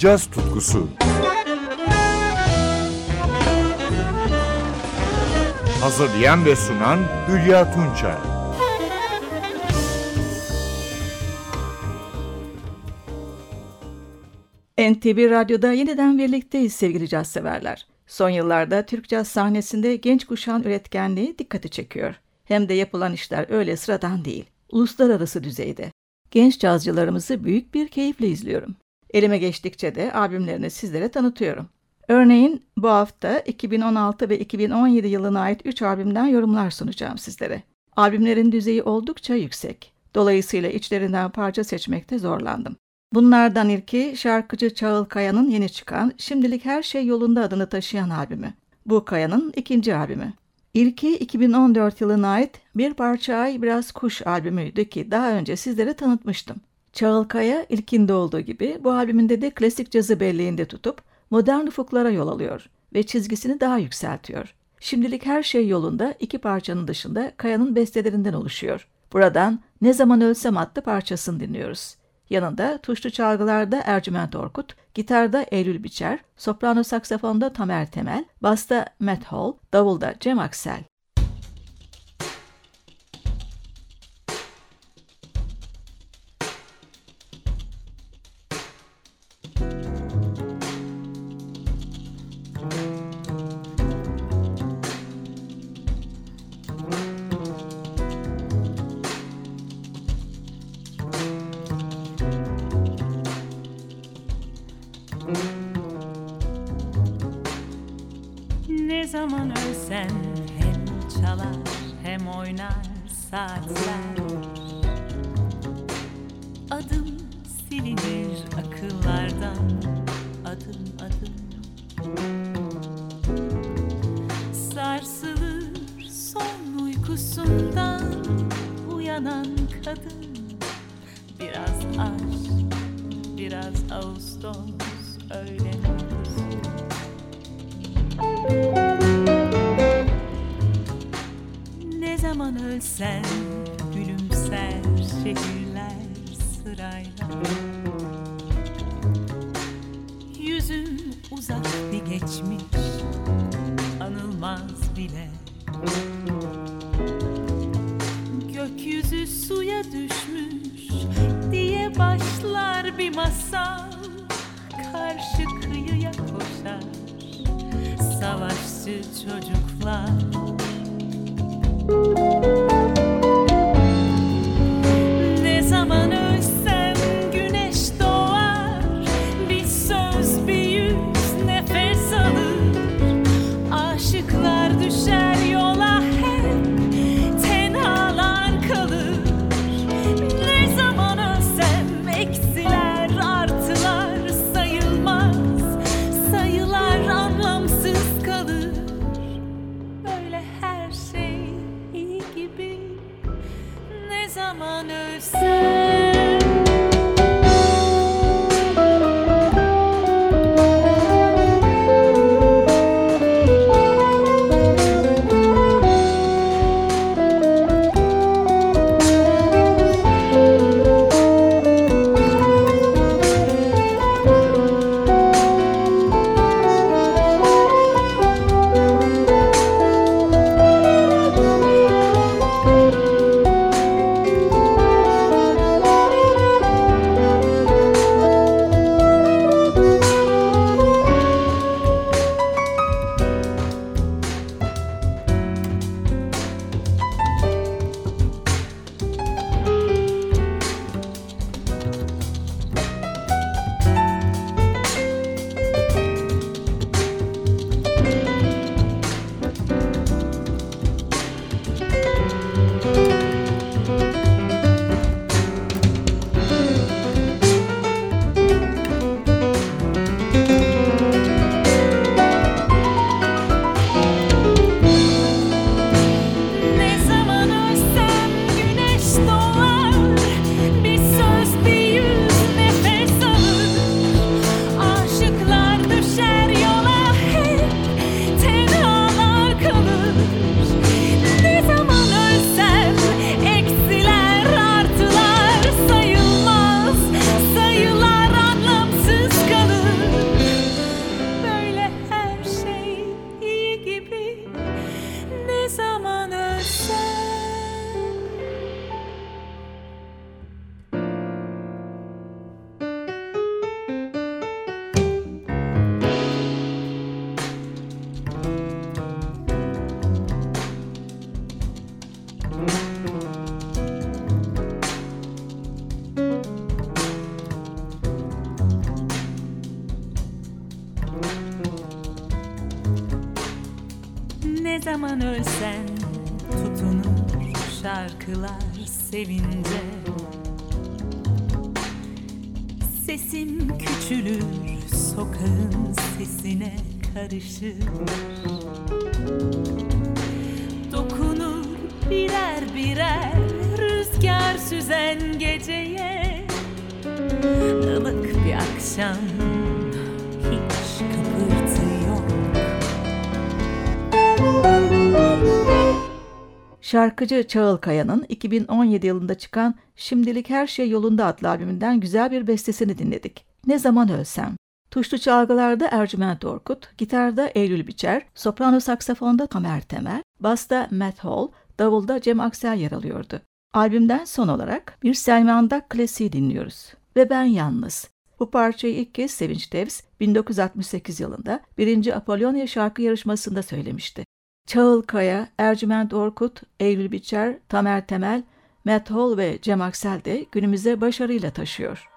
caz tutkusu. Hazırlayan ve sunan Hülya Tunçay. NTV Radyo'da yeniden birlikteyiz sevgili caz severler. Son yıllarda Türk caz sahnesinde genç kuşağın üretkenliği dikkati çekiyor. Hem de yapılan işler öyle sıradan değil, uluslararası düzeyde. Genç cazcılarımızı büyük bir keyifle izliyorum. Elime geçtikçe de albümlerini sizlere tanıtıyorum. Örneğin bu hafta 2016 ve 2017 yılına ait 3 albümden yorumlar sunacağım sizlere. Albümlerin düzeyi oldukça yüksek. Dolayısıyla içlerinden parça seçmekte zorlandım. Bunlardan ilki şarkıcı Çağıl Kaya'nın yeni çıkan Şimdilik Her Şey Yolunda adını taşıyan albümü. Bu Kaya'nın ikinci albümü. İlki 2014 yılına ait Bir Parça Ay Biraz Kuş albümüydü ki daha önce sizlere tanıtmıştım. Çağıl ilkinde olduğu gibi bu albümünde de klasik cazı belleğinde tutup modern ufuklara yol alıyor ve çizgisini daha yükseltiyor. Şimdilik her şey yolunda iki parçanın dışında Kaya'nın bestelerinden oluşuyor. Buradan Ne Zaman Ölsem adlı parçasını dinliyoruz. Yanında tuşlu çalgılarda Ercüment Orkut, gitarda Eylül Biçer, soprano saksafonda Tamer Temel, basta Matt Hall, davulda Cem Aksel. Oynar saatler. Adım silinir akıllardan adım adım. Sarsılır son uykusundan uyanan kadın. Biraz aşk, biraz Ağustos öyle ölsen gülümser şekiller sırayla. Yüzün uzak bir geçmiş anılmaz bile. Gökyüzü suya düşmüş diye başlar bir masal. Karşı kıyıya koşar savaşçı çocuklar Sesim küçülür sokağın sesine karışır. Dokunur birer birer rüzgar süzen geceye. Ilık bir akşam hiç kıpırtı yok Şarkıcı Çağıl Kaya'nın 2017 yılında çıkan Şimdilik Her Şey Yolunda adlı albümünden güzel bir bestesini dinledik. Ne Zaman Ölsem. Tuşlu çalgılarda Ercüment Orkut, gitarda Eylül Biçer, soprano saksafonda Tamer Temel, basta Matt Hall, davulda Cem Aksel yer alıyordu. Albümden son olarak bir Selman klasiği dinliyoruz. Ve Ben Yalnız. Bu parçayı ilk kez Sevinç Tevz 1968 yılında 1. Apollonia şarkı yarışmasında söylemişti. Çağıl Kaya, Ercüment Orkut, Eylül Biçer, Tamer Temel, Matt Hall ve Cem Aksel de günümüze başarıyla taşıyor.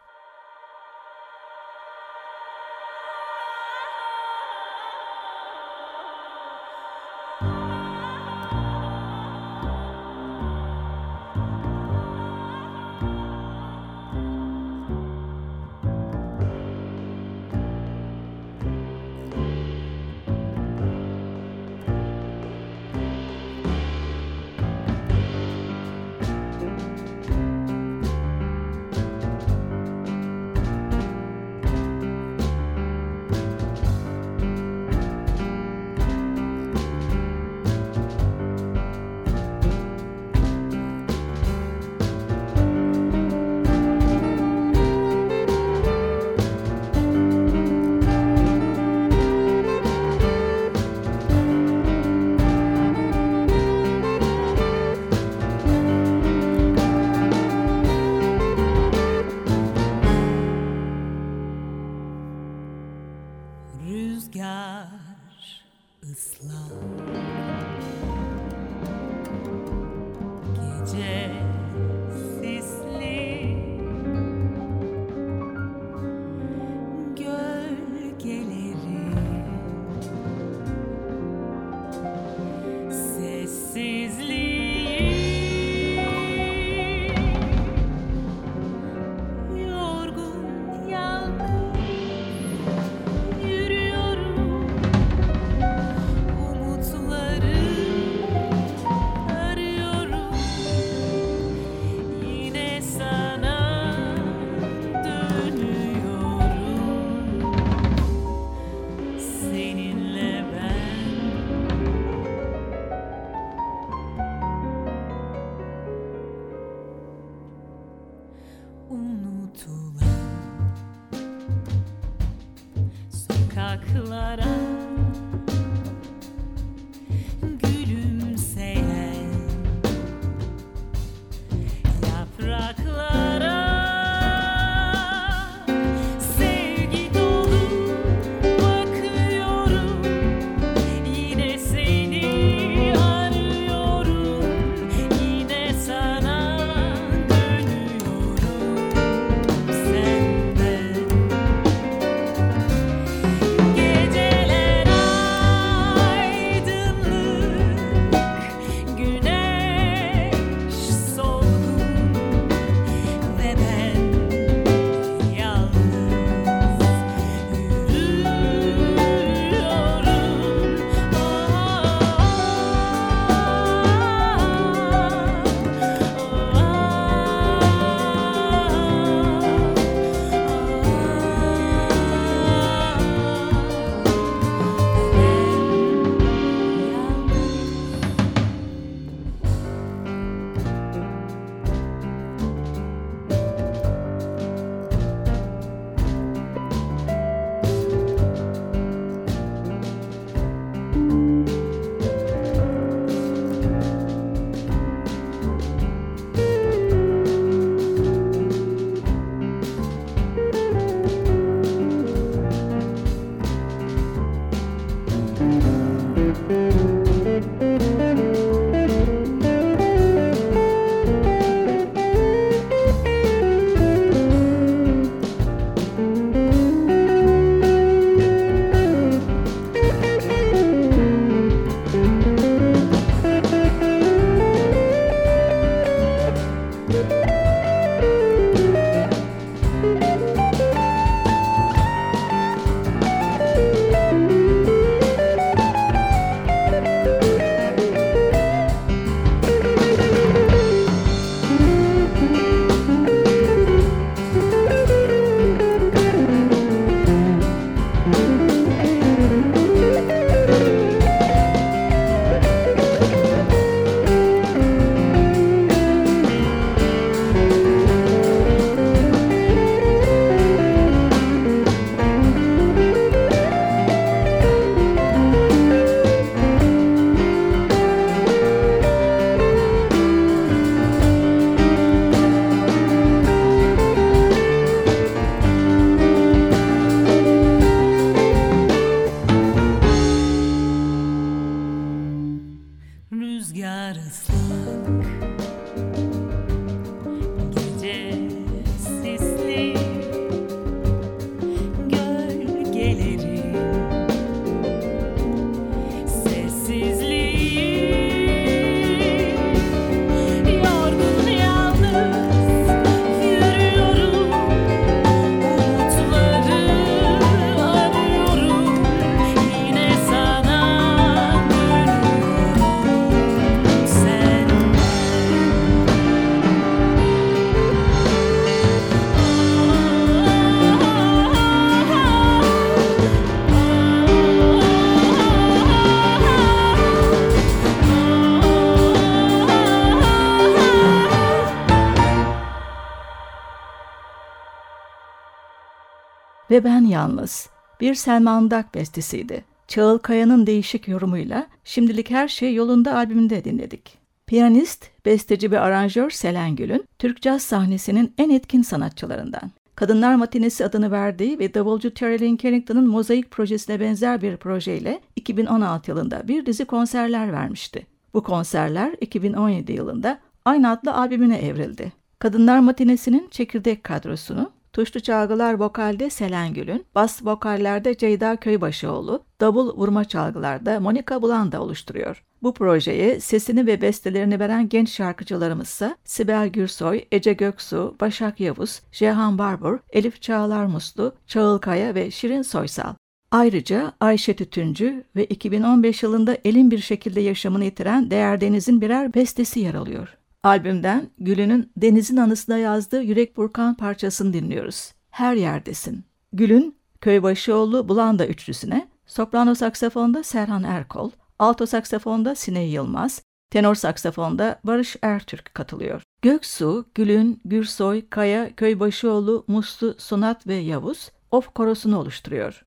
Ve Ben Yalnız. Bir Selman Dak bestesiydi. Çağıl Kaya'nın değişik yorumuyla Şimdilik Her Şey Yolunda albümünde dinledik. Piyanist, besteci ve aranjör Selen Gül'ün Türk caz sahnesinin en etkin sanatçılarından. Kadınlar Matinesi adını verdiği ve davulcu Terry Carrington'ın Mozaik projesine benzer bir projeyle 2016 yılında bir dizi konserler vermişti. Bu konserler 2017 yılında aynı adlı albümüne evrildi. Kadınlar Matinesi'nin çekirdek kadrosunu Tuşlu çalgılar vokalde Selen Gül'ün, bas vokallerde Ceyda Köybaşıoğlu, davul vurma çalgılarda Monika Bulanda oluşturuyor. Bu projeye sesini ve bestelerini veren genç şarkıcılarımızsa Sibel Gürsoy, Ece Göksu, Başak Yavuz, Jehan Barbur, Elif Çağlar Muslu, Çağıl Kaya ve Şirin Soysal. Ayrıca Ayşe Tütüncü ve 2015 yılında elin bir şekilde yaşamını yitiren Değer Deniz'in birer bestesi yer alıyor. Albümden Gül'ünün Deniz'in anısına yazdığı Yürek Burkan parçasını dinliyoruz. Her yerdesin. Gül'ün Köybaşıoğlu Bulanda üçlüsüne, soprano saksafonda Serhan Erkol, alto saksafonda Sine Yılmaz, tenor saksafonda Barış Ertürk katılıyor. Göksu, Gül'ün, Gürsoy, Kaya, Köybaşıoğlu, Muslu, Sunat ve Yavuz of korosunu oluşturuyor.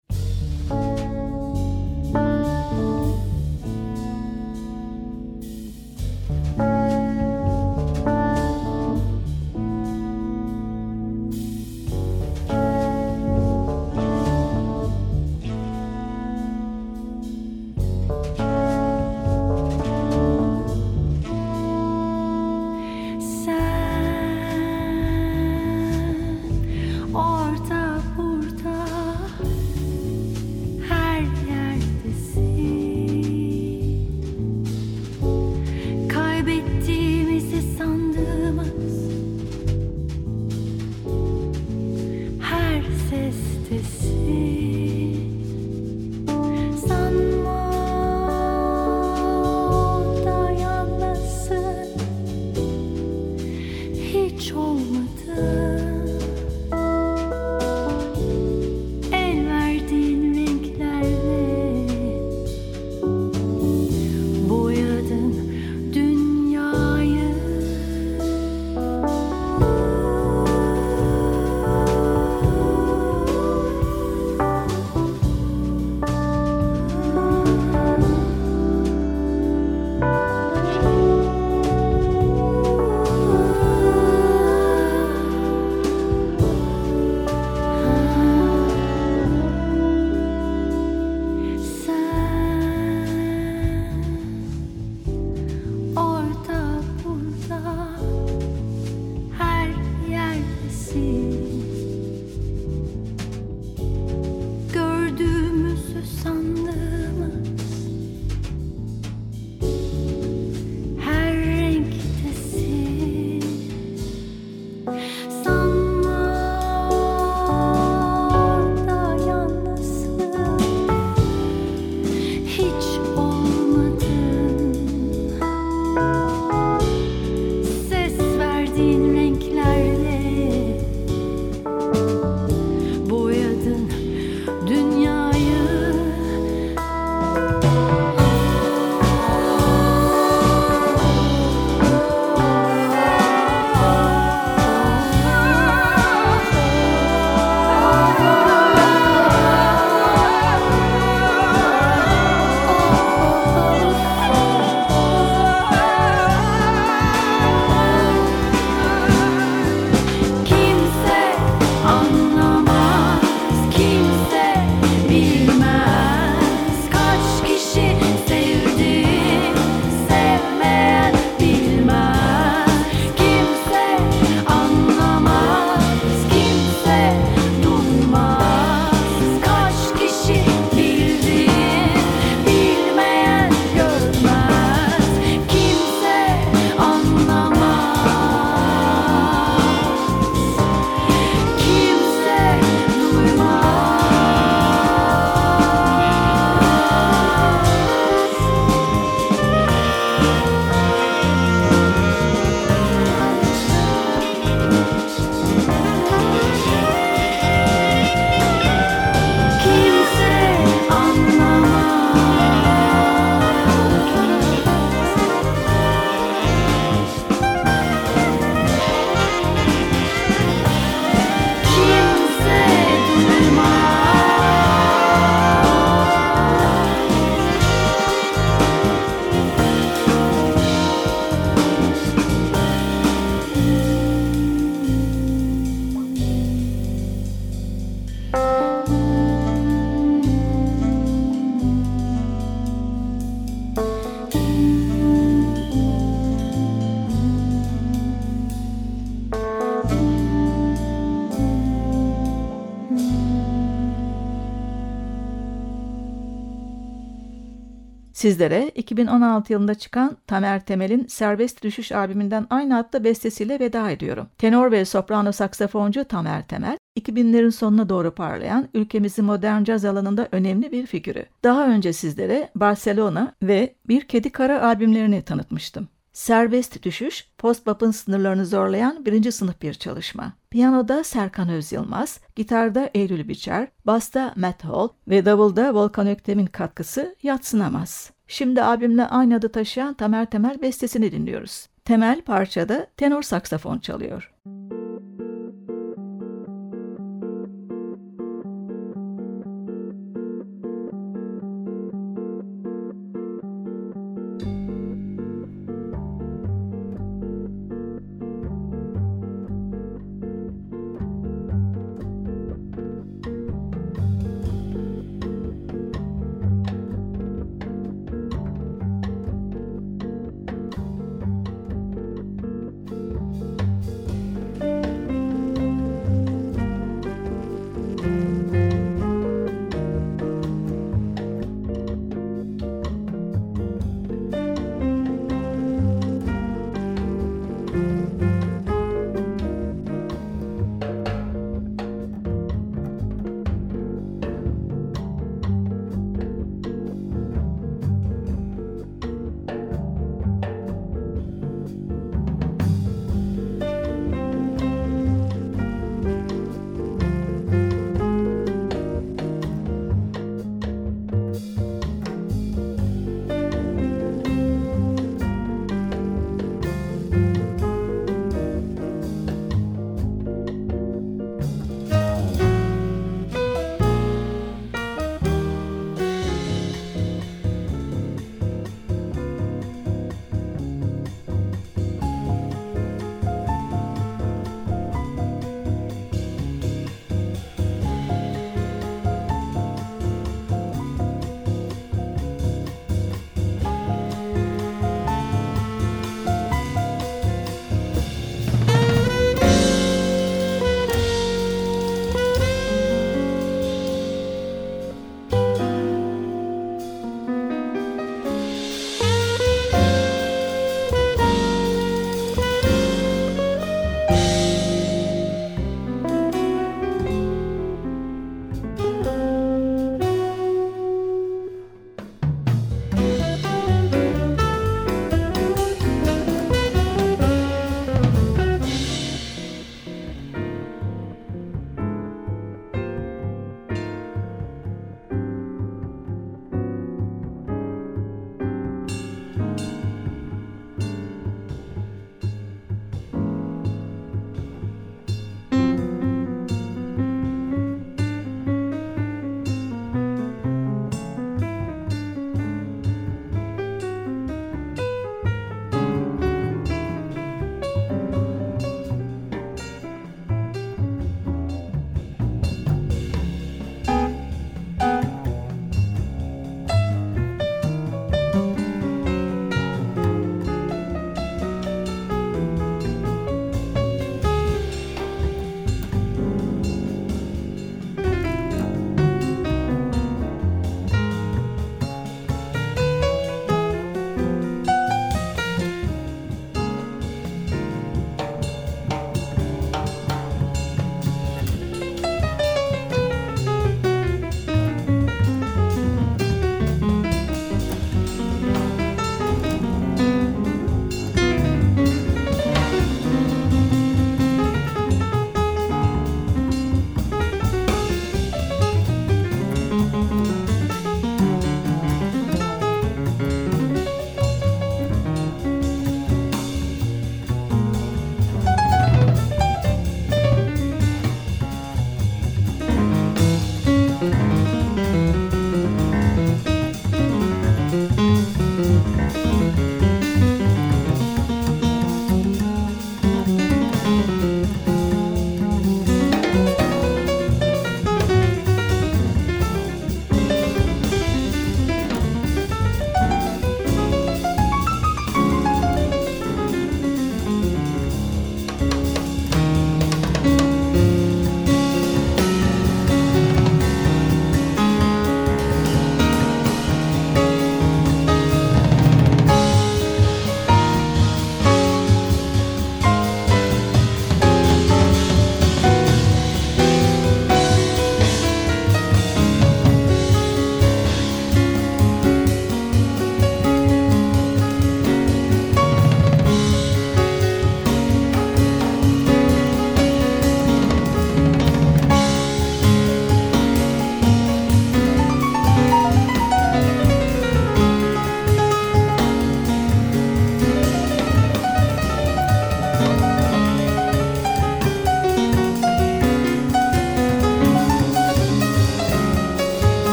Sizlere 2016 yılında çıkan Tamer Temel'in Serbest Düşüş albümünden aynı adlı bestesiyle veda ediyorum. Tenor ve soprano saksafoncu Tamer Temel, 2000'lerin sonuna doğru parlayan ülkemizin modern caz alanında önemli bir figürü. Daha önce sizlere Barcelona ve Bir Kedi Kara albümlerini tanıtmıştım. Serbest Düşüş, post-bop'un sınırlarını zorlayan birinci sınıf bir çalışma. Piyanoda Serkan Özyılmaz, gitarda Eylül Biçer, basta Matt Hall ve davulda Volkan Öktem'in katkısı yatsınamaz. Şimdi albümle aynı adı taşıyan Tamer Temel bestesini dinliyoruz. Temel parçada tenor saksafon çalıyor.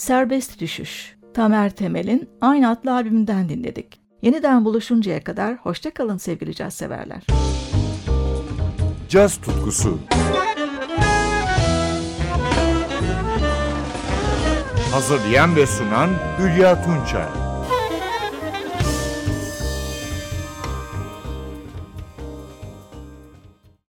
Serbest Düşüş Tamer Temel'in aynı adlı albümünden dinledik. Yeniden buluşuncaya kadar hoşça kalın sevgili caz severler. Caz tutkusu Hazırlayan ve sunan Hülya Tunçay